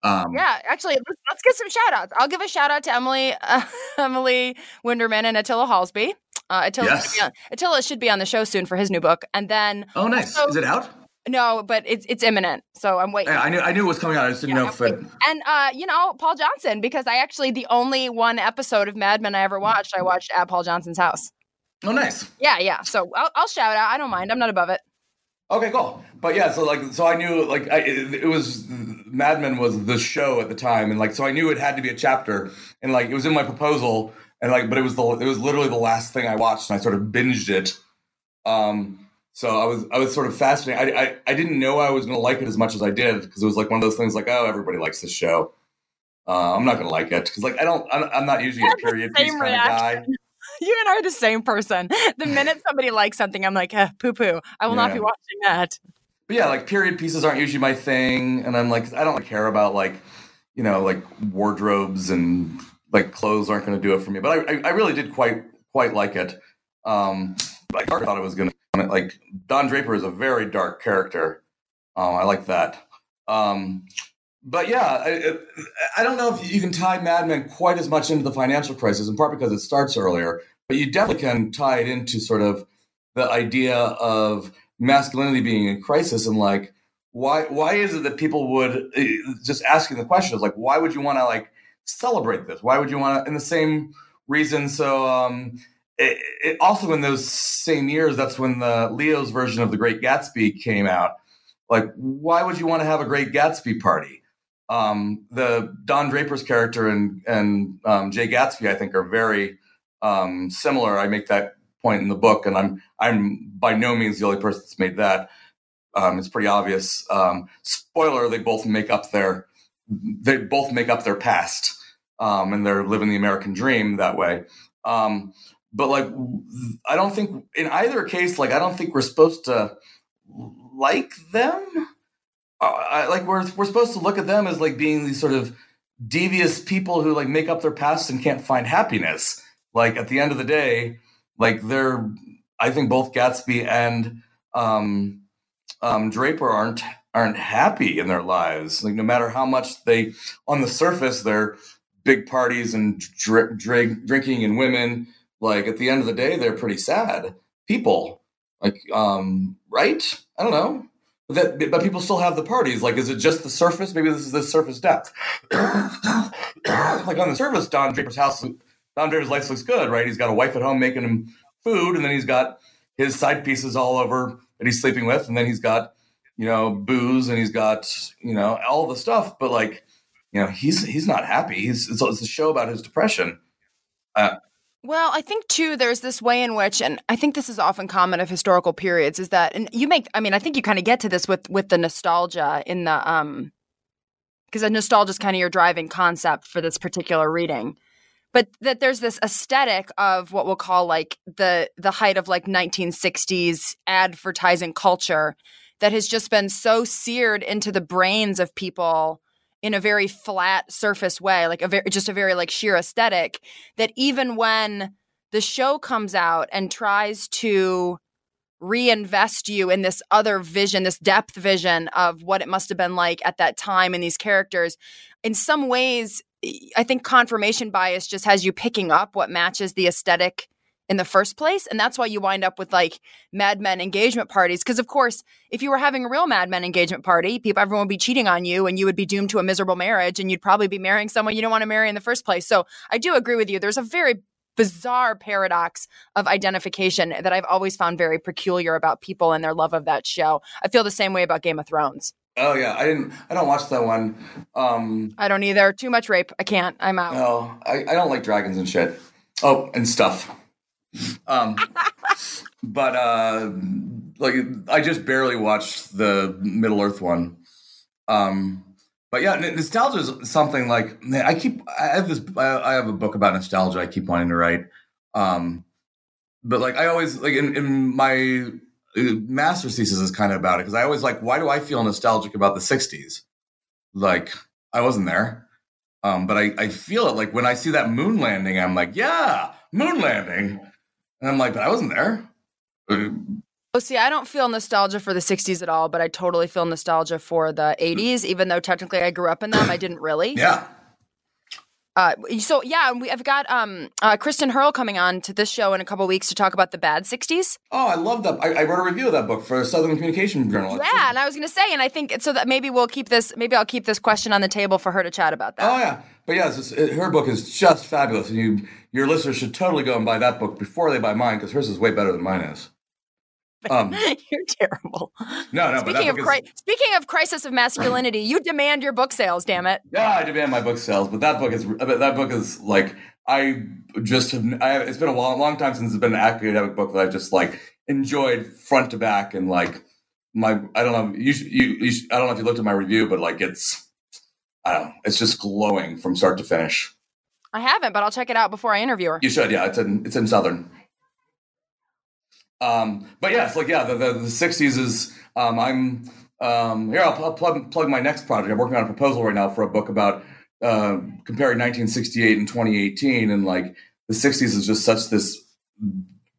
Um, yeah, actually, let's, let's, get some shout outs. I'll give a shout out to Emily, uh, Emily Winderman and Attila Hallsby. Uh, Attila, yes. should on, Attila should be on the show soon for his new book. And then. Oh, nice. Also, Is it out? No, but it's it's imminent, so I'm waiting. Yeah, I knew I knew it was coming out. I just didn't yeah, know if it. And uh, you know, Paul Johnson, because I actually the only one episode of Mad Men I ever watched, I watched at Paul Johnson's house. Oh, nice. Yeah, yeah. So I'll, I'll shout out. I don't mind. I'm not above it. Okay, cool. But yeah, so like, so I knew like I, it, it, was Mad Men was the show at the time, and like, so I knew it had to be a chapter, and like, it was in my proposal, and like, but it was the it was literally the last thing I watched, and I sort of binged it. Um, so I was I was sort of fascinated. I I, I didn't know I was going to like it as much as I did because it was like one of those things like, oh, everybody likes this show. Uh, I'm not going to like it because like I don't I'm, I'm not usually a period piece kind of guy. you and I are the same person. The minute somebody likes something, I'm like, eh, poo poo. I will yeah. not be watching that. But yeah, like period pieces aren't usually my thing, and I'm like, I don't care about like, you know, like wardrobes and like clothes aren't going to do it for me. But I, I, I, really did quite quite like it. Um, I thought it was going to like Don Draper is a very dark character. Um, I like that. Um, but yeah, I, I, don't know if you can tie Mad Men quite as much into the financial crisis, in part because it starts earlier, but you definitely can tie it into sort of the idea of masculinity being in crisis and like why why is it that people would eh, just asking the question is like why would you want to like celebrate this? Why would you want to? In the same reason, so um, it, it also in those same years, that's when the Leo's version of The Great Gatsby came out like why would you want to have a great Gatsby party? Um, the Don Draper's character and and um, Jay Gatsby, I think, are very um, similar. I make that point in the book, and I'm I'm by no means the only person that's made that. Um, it's pretty obvious. Um, spoiler: they both make up their they both make up their past, um, and they're living the American dream that way. But like, I don't think in either case, like, I don't think we're supposed to like them. I, like we're we're supposed to look at them as like being these sort of devious people who like make up their past and can't find happiness. Like at the end of the day, like they're I think both Gatsby and um, um, Draper aren't aren't happy in their lives. Like no matter how much they on the surface they're big parties and drink drinking and women. Like at the end of the day, they're pretty sad people. Like um, right? I don't know. That, but people still have the parties. Like, is it just the surface? Maybe this is the surface depth. like on the surface, Don Draper's house, Don Draper's life looks good, right? He's got a wife at home making him food, and then he's got his side pieces all over that he's sleeping with, and then he's got you know booze, and he's got you know all the stuff. But like, you know, he's he's not happy. He's it's, it's a show about his depression. Uh, well, I think too, there's this way in which, and I think this is often common of historical periods, is that, and you make, I mean, I think you kind of get to this with with the nostalgia in the, um, because the nostalgia is kind of your driving concept for this particular reading, but that there's this aesthetic of what we'll call like the the height of like 1960s advertising culture that has just been so seared into the brains of people in a very flat surface way, like a very just a very like sheer aesthetic that even when the show comes out and tries to reinvest you in this other vision, this depth vision of what it must have been like at that time and these characters, in some ways, I think confirmation bias just has you picking up what matches the aesthetic in the first place. And that's why you wind up with like Mad Men engagement parties. Because, of course, if you were having a real Mad Men engagement party, people, everyone would be cheating on you and you would be doomed to a miserable marriage and you'd probably be marrying someone you don't want to marry in the first place. So I do agree with you. There's a very bizarre paradox of identification that I've always found very peculiar about people and their love of that show. I feel the same way about Game of Thrones. Oh yeah, I didn't. I don't watch that one. Um, I don't either. Too much rape. I can't. I'm out. No, I, I don't like dragons and shit. Oh, and stuff. Um, but uh, like I just barely watched the Middle Earth one. Um, but yeah, nostalgia is something like I keep. I have this. I have a book about nostalgia. I keep wanting to write. Um, but like I always like in, in my uh, master's thesis is kind of about it because I always like why do I feel nostalgic about the '60s? Like I wasn't there, um, but I I feel it like when I see that moon landing. I'm like, yeah, moon landing and I'm like, but I wasn't there. Oh, see, I don't feel nostalgia for the 60s at all, but I totally feel nostalgia for the 80s, even though technically I grew up in them. I didn't really. Yeah. Uh, so yeah, we, I've got um, uh, Kristen Hoerl coming on to this show in a couple weeks to talk about the bad '60s. Oh, I love that! I, I wrote a review of that book for Southern Communication Journal. Yeah, and I was going to say, and I think so that maybe we'll keep this. Maybe I'll keep this question on the table for her to chat about that. Oh yeah, but yeah, just, it, her book is just fabulous, and you your listeners should totally go and buy that book before they buy mine because hers is way better than mine is. Um, You're terrible. No, no. Speaking of cri- is... speaking of crisis of masculinity, you demand your book sales. Damn it. Yeah, I demand my book sales, but that book is that book is like I just have. I have it's been a long, long time since it's been an academic book that I've just like enjoyed front to back and like my. I don't know. You, you, you I don't know if you looked at my review, but like it's. I don't know. It's just glowing from start to finish. I haven't, but I'll check it out before I interview her. You should, yeah. It's in it's in Southern. Um, but yes, like yeah, the the, the '60s is. Um, I'm um, here. I'll, I'll plug plug my next project. I'm working on a proposal right now for a book about uh, comparing 1968 and 2018, and like the '60s is just such this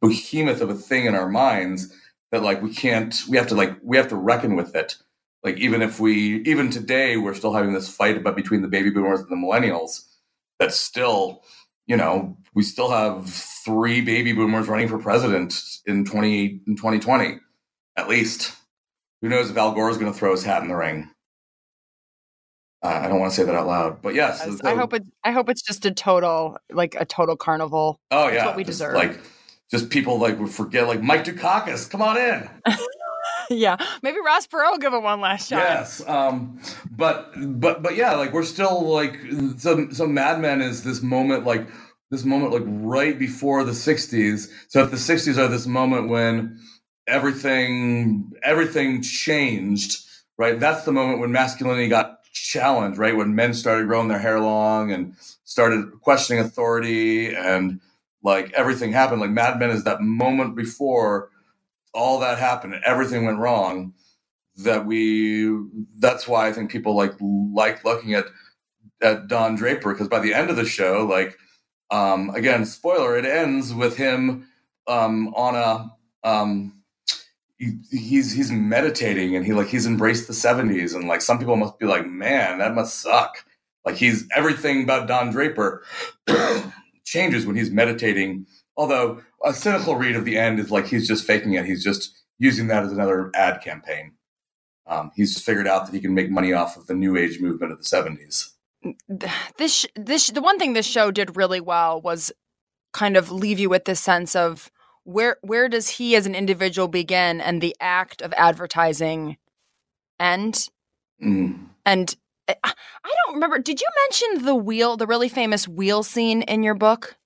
behemoth of a thing in our minds that like we can't. We have to like we have to reckon with it. Like even if we even today we're still having this fight about between the baby boomers and the millennials that's still, you know, we still have three baby boomers running for president in 20 in 2020 at least. Who knows if Al Gore is going to throw his hat in the ring? Uh, I don't want to say that out loud, but yes. yes I hope it. I hope it's just a total, like a total carnival. Oh yeah, what we deserve. Like just people like would forget, like Mike Dukakis, come on in. yeah, maybe Ross Perot will give it one last shot. Yes, um, but but but yeah, like we're still like so. So Mad Men is this moment like this moment like right before the '60s. So if the '60s are this moment when everything everything changed, right? That's the moment when masculinity got challenged, right? When men started growing their hair long and started questioning authority and like everything happened. Like Mad Men is that moment before all that happened and everything went wrong that we that's why I think people like like looking at at Don Draper because by the end of the show, like um again, spoiler, it ends with him um on a um he, he's he's meditating and he like he's embraced the 70s and like some people must be like, man, that must suck. Like he's everything about Don Draper changes when he's meditating. Although a cynical read of the end is like he's just faking it. He's just using that as another ad campaign. Um, he's figured out that he can make money off of the new age movement of the 70s. This this the one thing this show did really well was kind of leave you with this sense of where where does he as an individual begin and the act of advertising end? Mm. And eh, I don't remember. Did you mention the wheel, the really famous wheel scene in your book?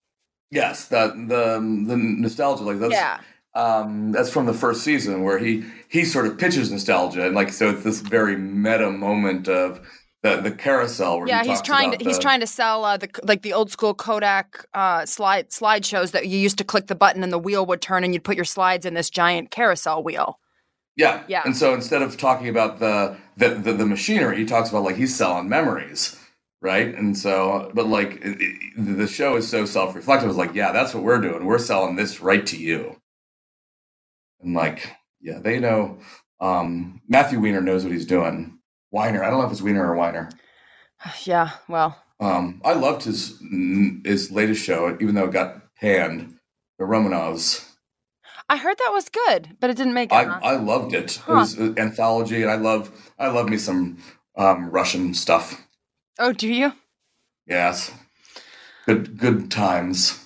Yes, the the the nostalgia like that's yeah. um that's from the first season where he he sort of pitches nostalgia and like so it's this very meta moment of the the carousel where yeah he he's trying to he's trying to sell uh, the like the old school Kodak uh, slide slideshows that you used to click the button and the wheel would turn and you'd put your slides in this giant carousel wheel. Yeah. Yeah. And so instead of talking about the, the the, the machinery, he talks about like he's selling memories, right? And so, but like it, it- the show is so self reflective. It's like, yeah, that's what we're doing. We're selling this right to you. And like, yeah, they know. Um, Matthew Weiner knows what he's doing. Weiner, I don't know if it's Weiner or Weiner. Yeah, well, Um, I loved his his latest show, even though it got panned. The Romanovs. I heard that was good, but it didn't make it. I, huh? I loved it. It was an anthology, and I love I love me some um, Russian stuff. Oh, do you? Yes, good good times.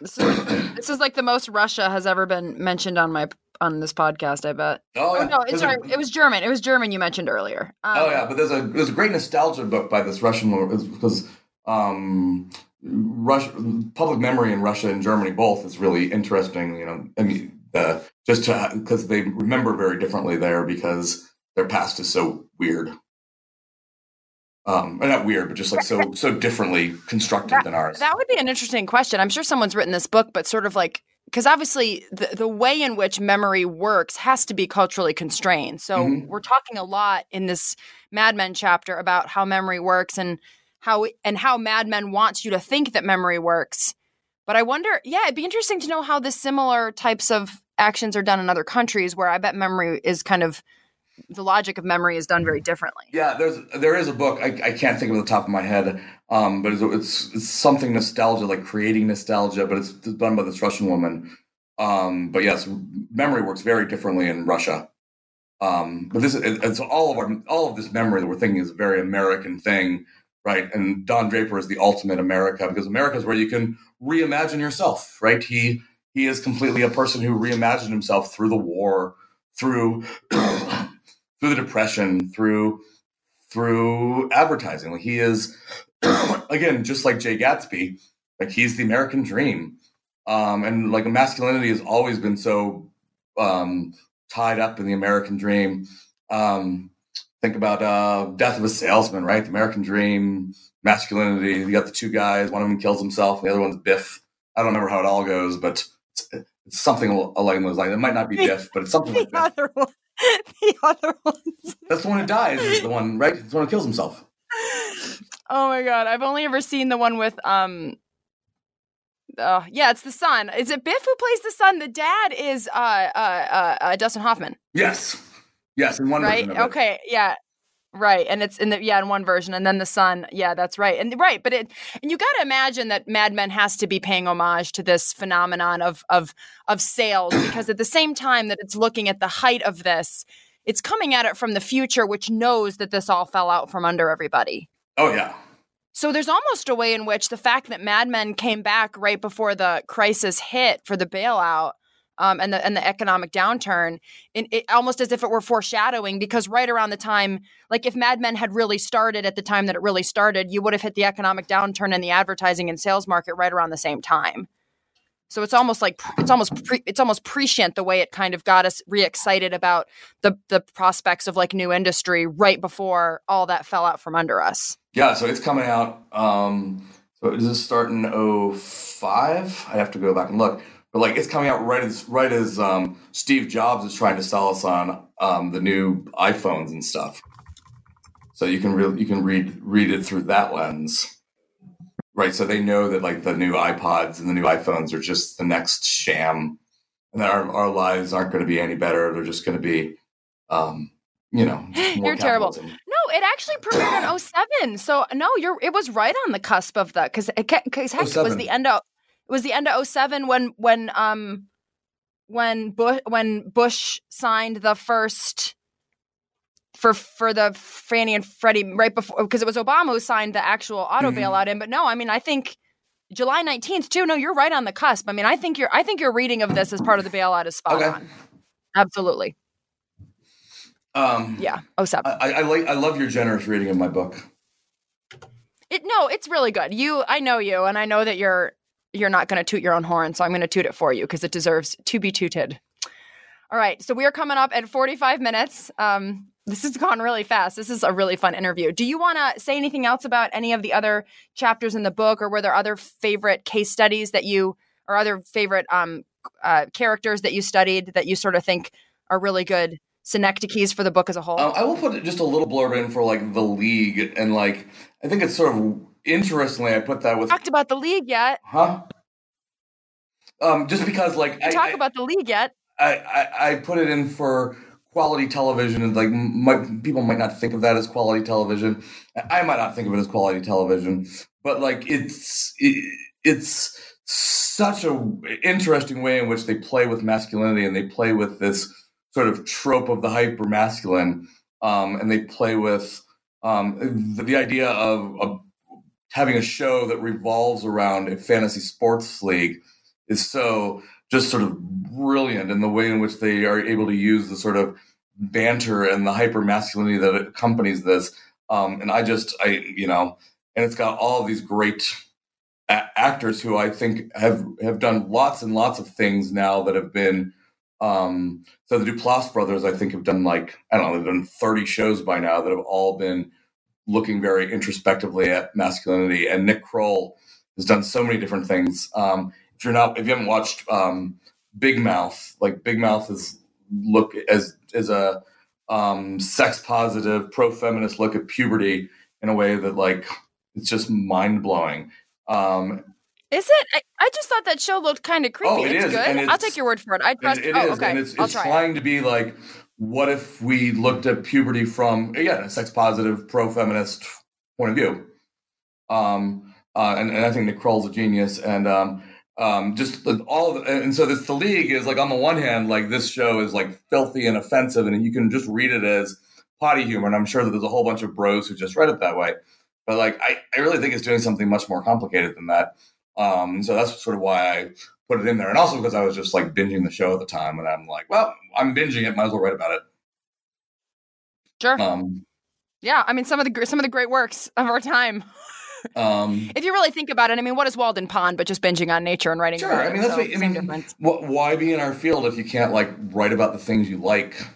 This is, this is like the most Russia has ever been mentioned on my on this podcast. I bet. Oh, Oh no, it's a- sorry. It was German. It was German you mentioned earlier. Um, oh yeah, but there's a there's a great nostalgia book by this Russian because um, Russia, public memory in Russia and Germany both is really interesting. You know, I mean, uh, just because they remember very differently there because their past is so weird. Um, not weird, but just like so so differently constructed than ours. That would be an interesting question. I'm sure someone's written this book, but sort of like because obviously the, the way in which memory works has to be culturally constrained. So Mhm. we're talking a lot in this Mad Men chapter about how memory works and how and how Mad Men wants you to think that memory works. But I wonder, yeah, it'd be interesting to know how the similar types of actions are done in other countries where I bet memory is kind of the logic of memory is done very differently. Yeah, there's there is a book I, I can't think of the top of my head, um, but it's, it's it's something nostalgia, like creating nostalgia, but it's done by this Russian woman. Um, but yes, memory works very differently in Russia. Um, but this is it's all of our all of this memory that we're thinking is a very American thing, right? And Don Draper is the ultimate America because America is where you can reimagine yourself, right? He he is completely a person who reimagined himself through the war, through through the depression, through through advertising. Like he is again, just like Jay Gatsby, like he's the American dream. Um, and like masculinity has always been so um, tied up in the American dream. Um, think about uh, Death of a Salesman, right? The American dream, masculinity. You got the two guys. One of them kills himself. The other one's Biff. I don't remember how it all goes, but it's, it's something along those lines. It might not be Biff, but it's something like The that. other one, the other ones. That's the one who dies. Is the one, right? It's the one who kills himself. Oh my god, I've only ever seen the one with um uh, yeah, it's the son. Is it Biff who plays the son? The dad is uh uh uh, uh Dustin Hoffman, Yes, yes. In one right? version of it. Okay, yeah. Right. And it's in the yeah, in one version and then the son. Yeah, that's right. And right, but it and you got to imagine that Mad Men has to be paying homage to this phenomenon of of of sales because at the same time that it's looking at the height of this, it's coming at it from the future which knows that this all fell out from under everybody. Oh yeah. So there's almost a way in which the fact that Mad Men came back right before the crisis hit for the bailout um, and the and the economic downturn, in, it, almost as if it were foreshadowing. Because right around the time, like if Mad Men had really started at the time that it really started, you would have hit the economic downturn and the advertising and sales market right around the same time. So it's almost like it's almost pre, it's almost prescient the way it kind of got us re-excited about the the prospects of like new industry right before all that fell out from under us. Yeah, so it's coming out. Um, so does this start in 05? I have to go back and look. But like it's coming out right as right as um, Steve Jobs is trying to sell us on um, the new iPhones and stuff. So you can real you can read read it through that lens. Right. So they know that like the new iPods and the new iPhones are just the next sham and that our, our lives aren't going to be any better. They're just going to be, um, you know, you're terrible. No, it actually premiered in 07. So no, you're, it was right on the cusp of the Cause, cause heck, it was the end of, it was the end of 07 when, when, um, when Bush, when Bush signed the first, for for the Fannie and Freddie right before because it was Obama who signed the actual auto mm-hmm. bailout in. But no, I mean I think July nineteenth too. No, you're right on the cusp. I mean I think your I think your reading of this as part of the bailout is spot okay. on. Absolutely. Um, yeah. Oh seven. I, I like I love your generous reading of my book. It no, it's really good. You, I know you, and I know that you're you're not going to toot your own horn, so I'm going to toot it for you because it deserves to be tooted. All right, so we are coming up at 45 minutes. Um, this has gone really fast. This is a really fun interview. Do you want to say anything else about any of the other chapters in the book, or were there other favorite case studies that you, or other favorite um, uh, characters that you studied that you sort of think are really good synecdoches for the book as a whole? Uh, I will put just a little blurb in for like the league, and like I think it's sort of interestingly I put that with talked about the league yet, huh? Um, just because like I, talk I, about the league yet. I, I, I put it in for quality television and like might, people might not think of that as quality television i might not think of it as quality television but like it's it, it's such a interesting way in which they play with masculinity and they play with this sort of trope of the hyper masculine um, and they play with um, the, the, idea of, of having a show that revolves around a fantasy sports league is so just sort of brilliant in the way in which they are able to use the sort of banter and the hyper masculinity that accompanies this. Um, and I just, I, you know, and it's got all these great a- actors who I think have have done lots and lots of things now that have been. Um, so the Duplass brothers, I think, have done like I don't know, they've done thirty shows by now that have all been looking very introspectively at masculinity. And Nick Kroll has done so many different things. Um, if you're not if you haven't watched um, Big Mouth, like Big Mouth is look as as a um, sex positive pro feminist look at puberty in a way that like it's just mind blowing. Um, is it? I, I, just thought that show looked kind of creepy. Oh, it it's is, good. I'll take your word for it. I trust. It, it oh, is, okay. and it's, it's trying it. to be like, what if we looked at puberty from again a sex positive pro feminist point of view? Um, uh, and, and I think Nick Kroll's a genius, and um, um, just all and so this the league is like on the one hand like this show is like filthy and offensive and you can just read it as potty humor. And i'm sure that there's a whole bunch of bros who just read it that way. But like i, I really think it's doing something much more complicated than that. Um, so that's sort of why i put it in there and also because i was just like binging the show at the time and i'm like well i'm binging it might as well write about it sure um, yeah i mean some of the some of the great works of our time um, if you really think about it, I mean, what is Walden Pond but just binging on nature and writing? Sure, I mean that's so, what, I mean. What, why be in our field if you can't like write about the things you like?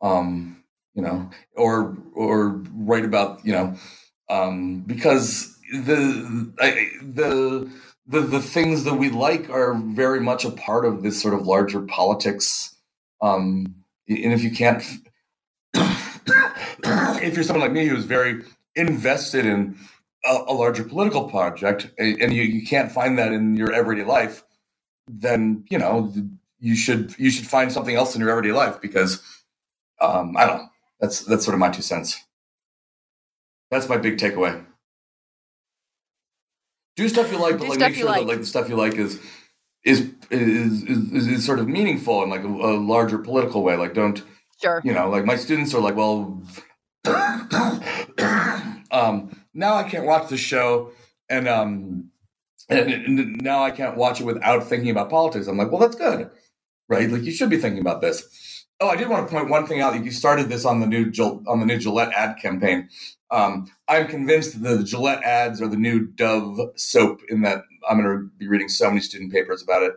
Um, you know, or or write about you know, um, because the I, the the the things that we like are very much a part of this sort of larger politics. Um, and if you can't, if you're someone like me who's very invested in a, a larger political project and you, you can't find that in your everyday life, then you know you should you should find something else in your everyday life because um, I don't know. That's that's sort of my two cents. That's my big takeaway. Do stuff you like, but like make sure like. that like the stuff you like is is is is, is sort of meaningful in like a, a, larger political way. Like don't sure you know like my students are like well um now I can't watch the show and um and, and now I can't watch it without thinking about politics. I'm like, well, that's good right? Like you should be thinking about this. Oh, I did want to point one thing out. You started this on the new on the new Gillette ad campaign. Um, I'm convinced that the Gillette ads are the new Dove soap. In that, I'm going to be reading so many student papers about it.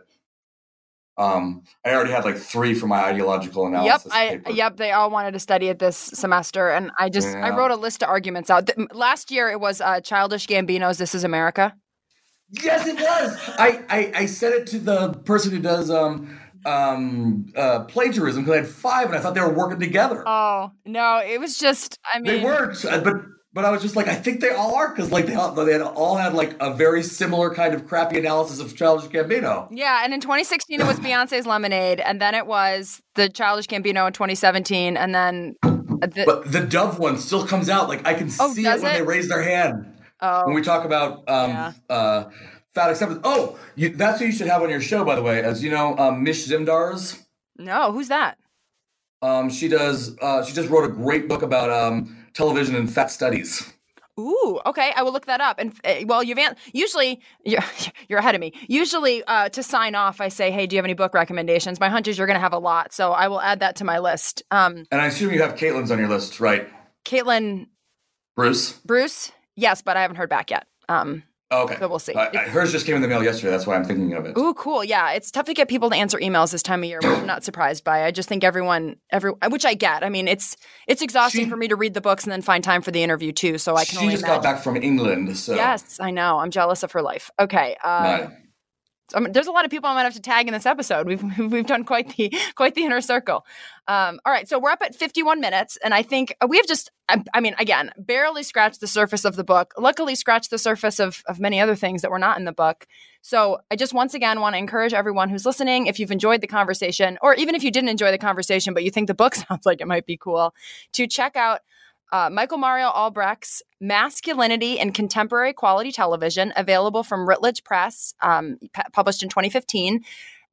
Um, I already had like three for my ideological analysis. Yep, I paper. yep. They all wanted to study it this semester, and I just I wrote a list of arguments out. Th- Last year it was uh, Childish Gambino's "This Is America." Yes, it was. I, I I said it to the person who does um um uh plagiarism because I had five and I thought they were working together. Oh no, it was just I mean they weren't, uh, but but I was just like, I think they all are because like they all they had all had like a very similar kind of crappy analysis of Childish Gambino. Yeah, and in 2016 it was Beyonce's Lemonade, and then it was the Childish Gambino in 2017, and then the, But the Dove one still comes out. Like I can Oh, see it when it? they raise their hand. oh when we talk about um, Yeah. uh, fat acceptance. Oh, you, that's who you should have on your show, by the way. As you know, um, Mish Zimdars. no, who's that? Um, she does. Uh, she just wrote a great book about um, television and fat studies. Ooh, okay, I will look that up. And uh, well, you've an- usually you're, you're ahead of me. Usually, uh, to sign off, I say, "Hey, do you have any book recommendations?" My hunch is you're going to have a lot, so I will add that to my list. Um, And I assume you have Caitlin's on your list, right, Caitlin Bruce? Bruce, yes, but I haven't heard back yet. Um, okay. so we'll see. I, hers just came in the mail yesterday. That's why I'm thinking of it. Ooh, cool. Yeah, it's tough to get people to answer emails this time of year, which I'm not surprised by. I just think everyone, every, which I get. I mean, it's it's exhausting She- for me to read the books and then find time for the interview too. So I can she only just imagine. got back from England, so Yes, I know. I'm jealous of her life. Okay. Uh, There's a lot of people I might have to tag in this episode. We've we've done quite the quite the inner circle. Um, all right, so we're up at 51 minutes, and I think we have just. I, I mean, again, barely scratched the surface of the book. Luckily, scratched the surface of of many other things that were not in the book. So I just once again want to encourage everyone who's listening, if you've enjoyed the conversation, or even if you didn't enjoy the conversation, but you think the book sounds like it might be cool, to check out uh, Michael Mario Albrecht's Masculinity in Contemporary Quality Television, available from Routledge Press, um, pu- published in 2015.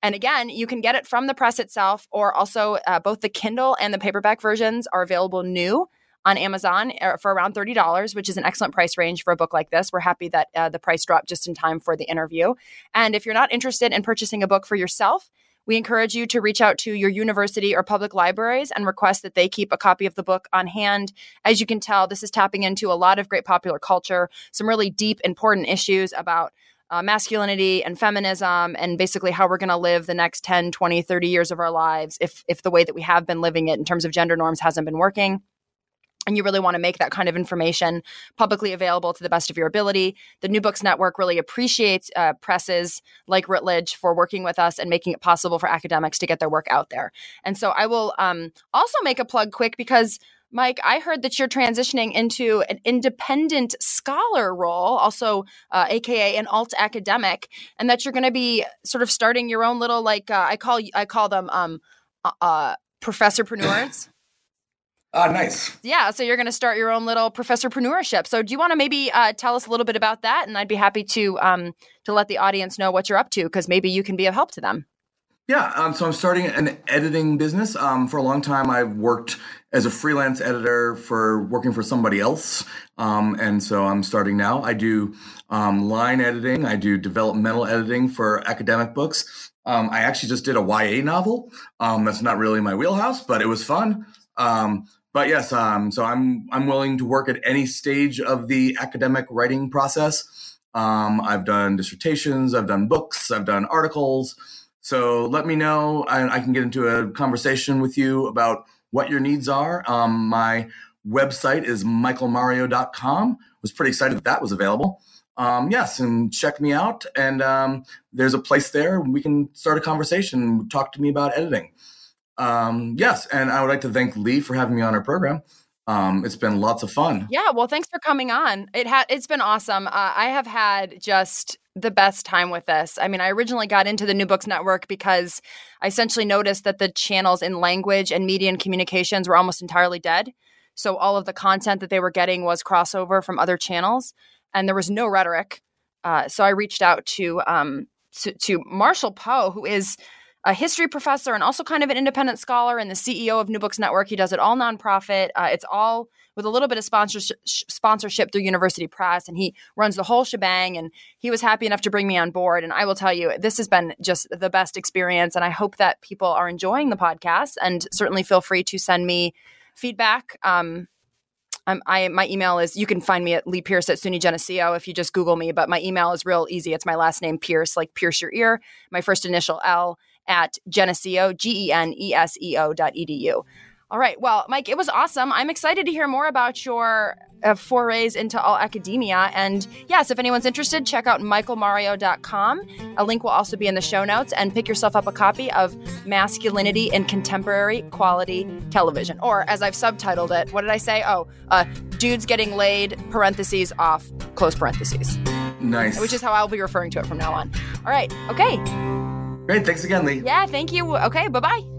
And again, you can get it from the press itself, or also uh, both the Kindle and the paperback versions are available new on Amazon uh, for around $30, which is an excellent price range for a book like this. We're happy that uh, the price dropped just in time for the interview. And if you're not interested in purchasing a book for yourself, we encourage you to reach out to your university or public libraries and request that they keep a copy of the book on hand. As you can tell, this is tapping into a lot of great popular culture, some really deep, important issues about uh, masculinity and feminism and basically how we're going to live the next 10 20 30 years of our lives if if the way that we have been living it in terms of gender norms hasn't been working and you really want to make that kind of information publicly available to the best of your ability. The New Books Network really appreciates uh, presses like Routledge for working with us and making it possible for academics to get their work out there. And so I will um, also make a plug quick because. Mike, I heard that you're transitioning into an independent scholar role, also uh, AKA an alt academic, and that you're going to be sort of starting your own little like uh, I call I call them um, uh, uh, professorpreneurs. ah, nice. Yeah, so you're going to start your own little professorpreneurship. So do you want to maybe uh, tell us a little bit about that? And I'd be happy to um, to let the audience know what you're up to because maybe you can be of help to them. Yeah, um, so I'm starting an editing business. Um, for a long time, I've worked as a freelance editor for working for somebody else, um, and so I'm starting now. I do um, line editing. I do developmental editing for academic books. Um, I actually just did a YA novel. Um, that's not really my wheelhouse, but it was fun. Um, but yes, um, so I'm I'm willing to work at any stage of the academic writing process. Um, I've done dissertations. I've done books. I've done articles. So let me know. I, I can get into a conversation with you about what your needs are. Um, my website is michaelmario.com. Was pretty excited that that was available. Um, yes, and check me out. And um, there's a place there we can start a conversation. Talk to me about editing. Um, yes, and I would like to thank Lee for having me on our program. Um, it's been lots of fun. Yeah, well, thanks for coming on. It had it's been awesome. Uh, I have had just the best time with this. I mean, I originally got into the New Books Network because I essentially noticed that the channels in language and media and communications were almost entirely dead. So all of the content that they were getting was crossover from other channels, and there was no rhetoric. Uh, so I reached out to um, to, to Marshall Poe, who is a history professor and also kind of an independent scholar and the CEO of New Books Network. He does it all nonprofit. Uh, it's all with a little bit of sponsorship, sponsorship through University Press, and he runs the whole shebang. And he was happy enough to bring me on board. And I will tell you, this has been just the best experience. And I hope that people are enjoying the podcast. And certainly feel free to send me feedback. Um, um, I my email is you can find me at Lee Pierce at SUNY Geneseo if you just Google me. But my email is real easy. It's my last name Pierce, like pierce your ear. My first initial L at Geneseo G E N E S E O dot edu. All right. Well, Mike, it was awesome. I'm excited to hear more about your uh, forays into all academia. And yes, if anyone's interested, check out michaelmario.com. A link will also be in the show notes and pick yourself up a copy of Masculinity in Contemporary Quality Television. Or as I've subtitled it, what did I say? Oh, uh, Dudes Getting Laid, parentheses off, close parentheses. Nice. Which is how I'll be referring to it from now on. All right. Okay. Great. Thanks again, Lee. Yeah. Thank you. Okay. Bye bye.